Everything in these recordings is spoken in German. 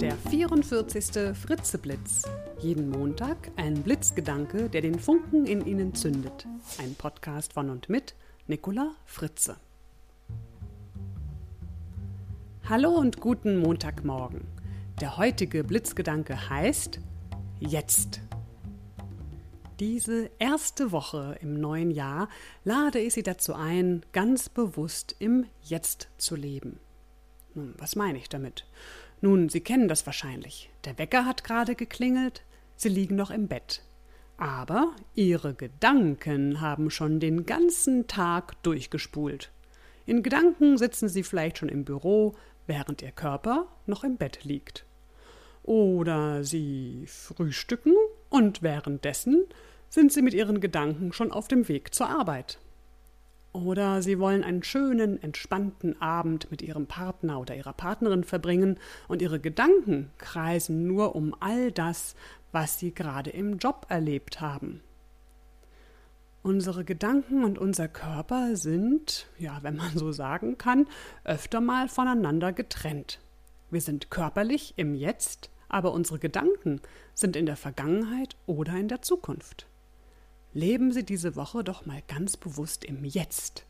Der 44. Fritzeblitz. Jeden Montag ein Blitzgedanke, der den Funken in Ihnen zündet. Ein Podcast von und mit Nicola Fritze. Hallo und guten Montagmorgen. Der heutige Blitzgedanke heißt Jetzt. Diese erste Woche im neuen Jahr lade ich Sie dazu ein, ganz bewusst im Jetzt zu leben. Nun, was meine ich damit? Nun, Sie kennen das wahrscheinlich. Der Wecker hat gerade geklingelt, Sie liegen noch im Bett. Aber Ihre Gedanken haben schon den ganzen Tag durchgespult. In Gedanken sitzen Sie vielleicht schon im Büro, während Ihr Körper noch im Bett liegt. Oder Sie frühstücken und währenddessen sind Sie mit Ihren Gedanken schon auf dem Weg zur Arbeit. Oder Sie wollen einen schönen, entspannten Abend mit Ihrem Partner oder Ihrer Partnerin verbringen und Ihre Gedanken kreisen nur um all das, was Sie gerade im Job erlebt haben. Unsere Gedanken und unser Körper sind, ja, wenn man so sagen kann, öfter mal voneinander getrennt. Wir sind körperlich im Jetzt, aber unsere Gedanken sind in der Vergangenheit oder in der Zukunft. Leben Sie diese Woche doch mal ganz bewusst im Jetzt.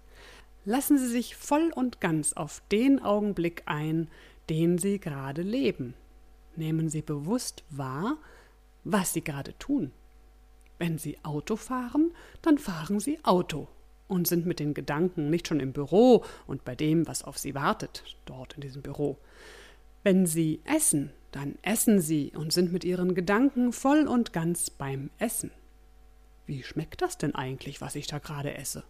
Lassen Sie sich voll und ganz auf den Augenblick ein, den Sie gerade leben. Nehmen Sie bewusst wahr, was Sie gerade tun. Wenn Sie Auto fahren, dann fahren Sie Auto und sind mit den Gedanken nicht schon im Büro und bei dem, was auf Sie wartet, dort in diesem Büro. Wenn Sie essen, dann essen Sie und sind mit Ihren Gedanken voll und ganz beim Essen. Wie schmeckt das denn eigentlich, was ich da gerade esse?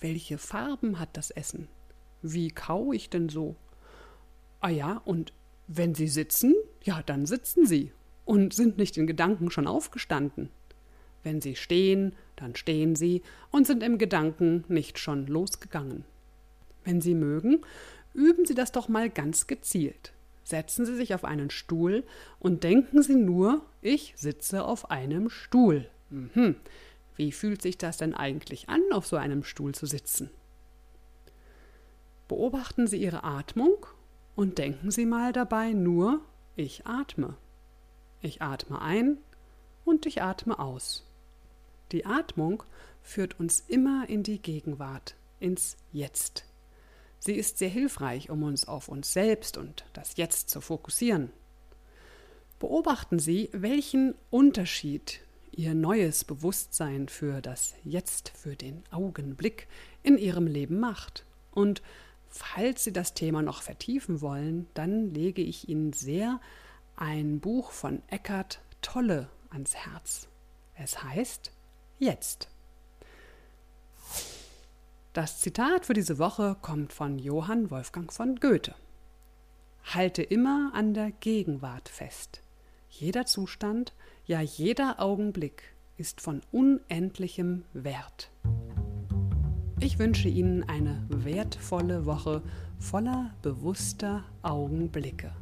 Welche Farben hat das Essen? Wie kau ich denn so? Ah ja, und wenn Sie sitzen, ja, dann sitzen Sie und sind nicht in Gedanken schon aufgestanden. Wenn Sie stehen, dann stehen Sie und sind im Gedanken nicht schon losgegangen. Wenn Sie mögen, üben Sie das doch mal ganz gezielt. Setzen Sie sich auf einen Stuhl und denken Sie nur, ich sitze auf einem Stuhl. Mhm. Wie fühlt sich das denn eigentlich an, auf so einem Stuhl zu sitzen? Beobachten Sie Ihre Atmung und denken Sie mal dabei nur, ich atme. Ich atme ein und ich atme aus. Die Atmung führt uns immer in die Gegenwart, ins Jetzt. Sie ist sehr hilfreich, um uns auf uns selbst und das Jetzt zu fokussieren. Beobachten Sie, welchen Unterschied ihr neues Bewusstsein für das Jetzt, für den Augenblick in ihrem Leben macht. Und falls Sie das Thema noch vertiefen wollen, dann lege ich Ihnen sehr ein Buch von Eckhart Tolle ans Herz. Es heißt Jetzt. Das Zitat für diese Woche kommt von Johann Wolfgang von Goethe. Halte immer an der Gegenwart fest. Jeder Zustand, ja jeder Augenblick ist von unendlichem Wert. Ich wünsche Ihnen eine wertvolle Woche voller bewusster Augenblicke.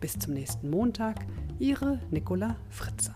Bis zum nächsten Montag, Ihre Nicola Fritze.